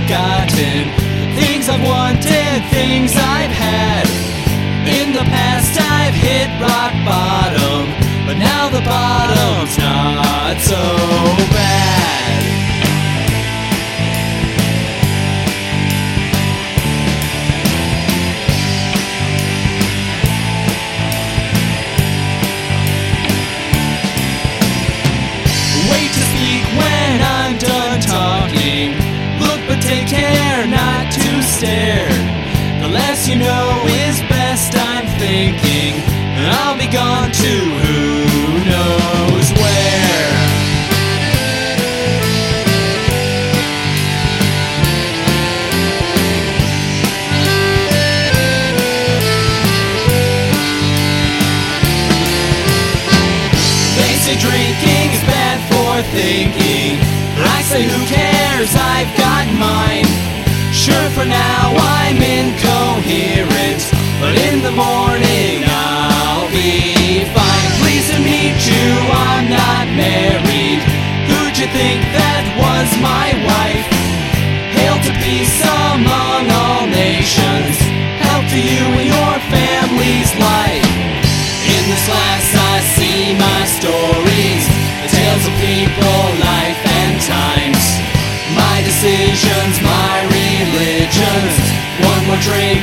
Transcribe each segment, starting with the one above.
forgotten. Things I've wanted, things I've had. In the past, I've hit rock bottom, but now the bottom's not so thinking. I'll be gone to who knows where. They say drinking is bad for thinking. I say who cares, I've got mine. Sure for now I'm incoherent, but in the morning I'll be fine. Pleased to meet you, I'm not married. Who'd you think that was my wife? Hail to peace among all nations. Help to you and your family's life. In this glass I see my stories, the tales of people, life and times. My decisions, my religions. One more drink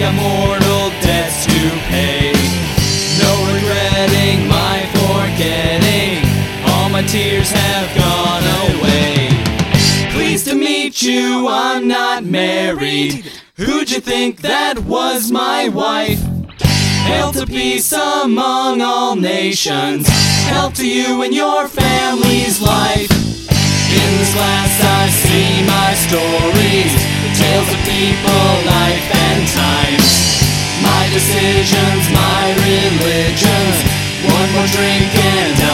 Got mortal debts to pay. No regretting my forgetting. All my tears have gone away. Pleased to meet you, I'm not married. Who'd you think that was my wife? Hail to peace among all nations. Help to you and your family's life. In this glass I see my stories, the tales of people, life decisions, my religions. One more drink and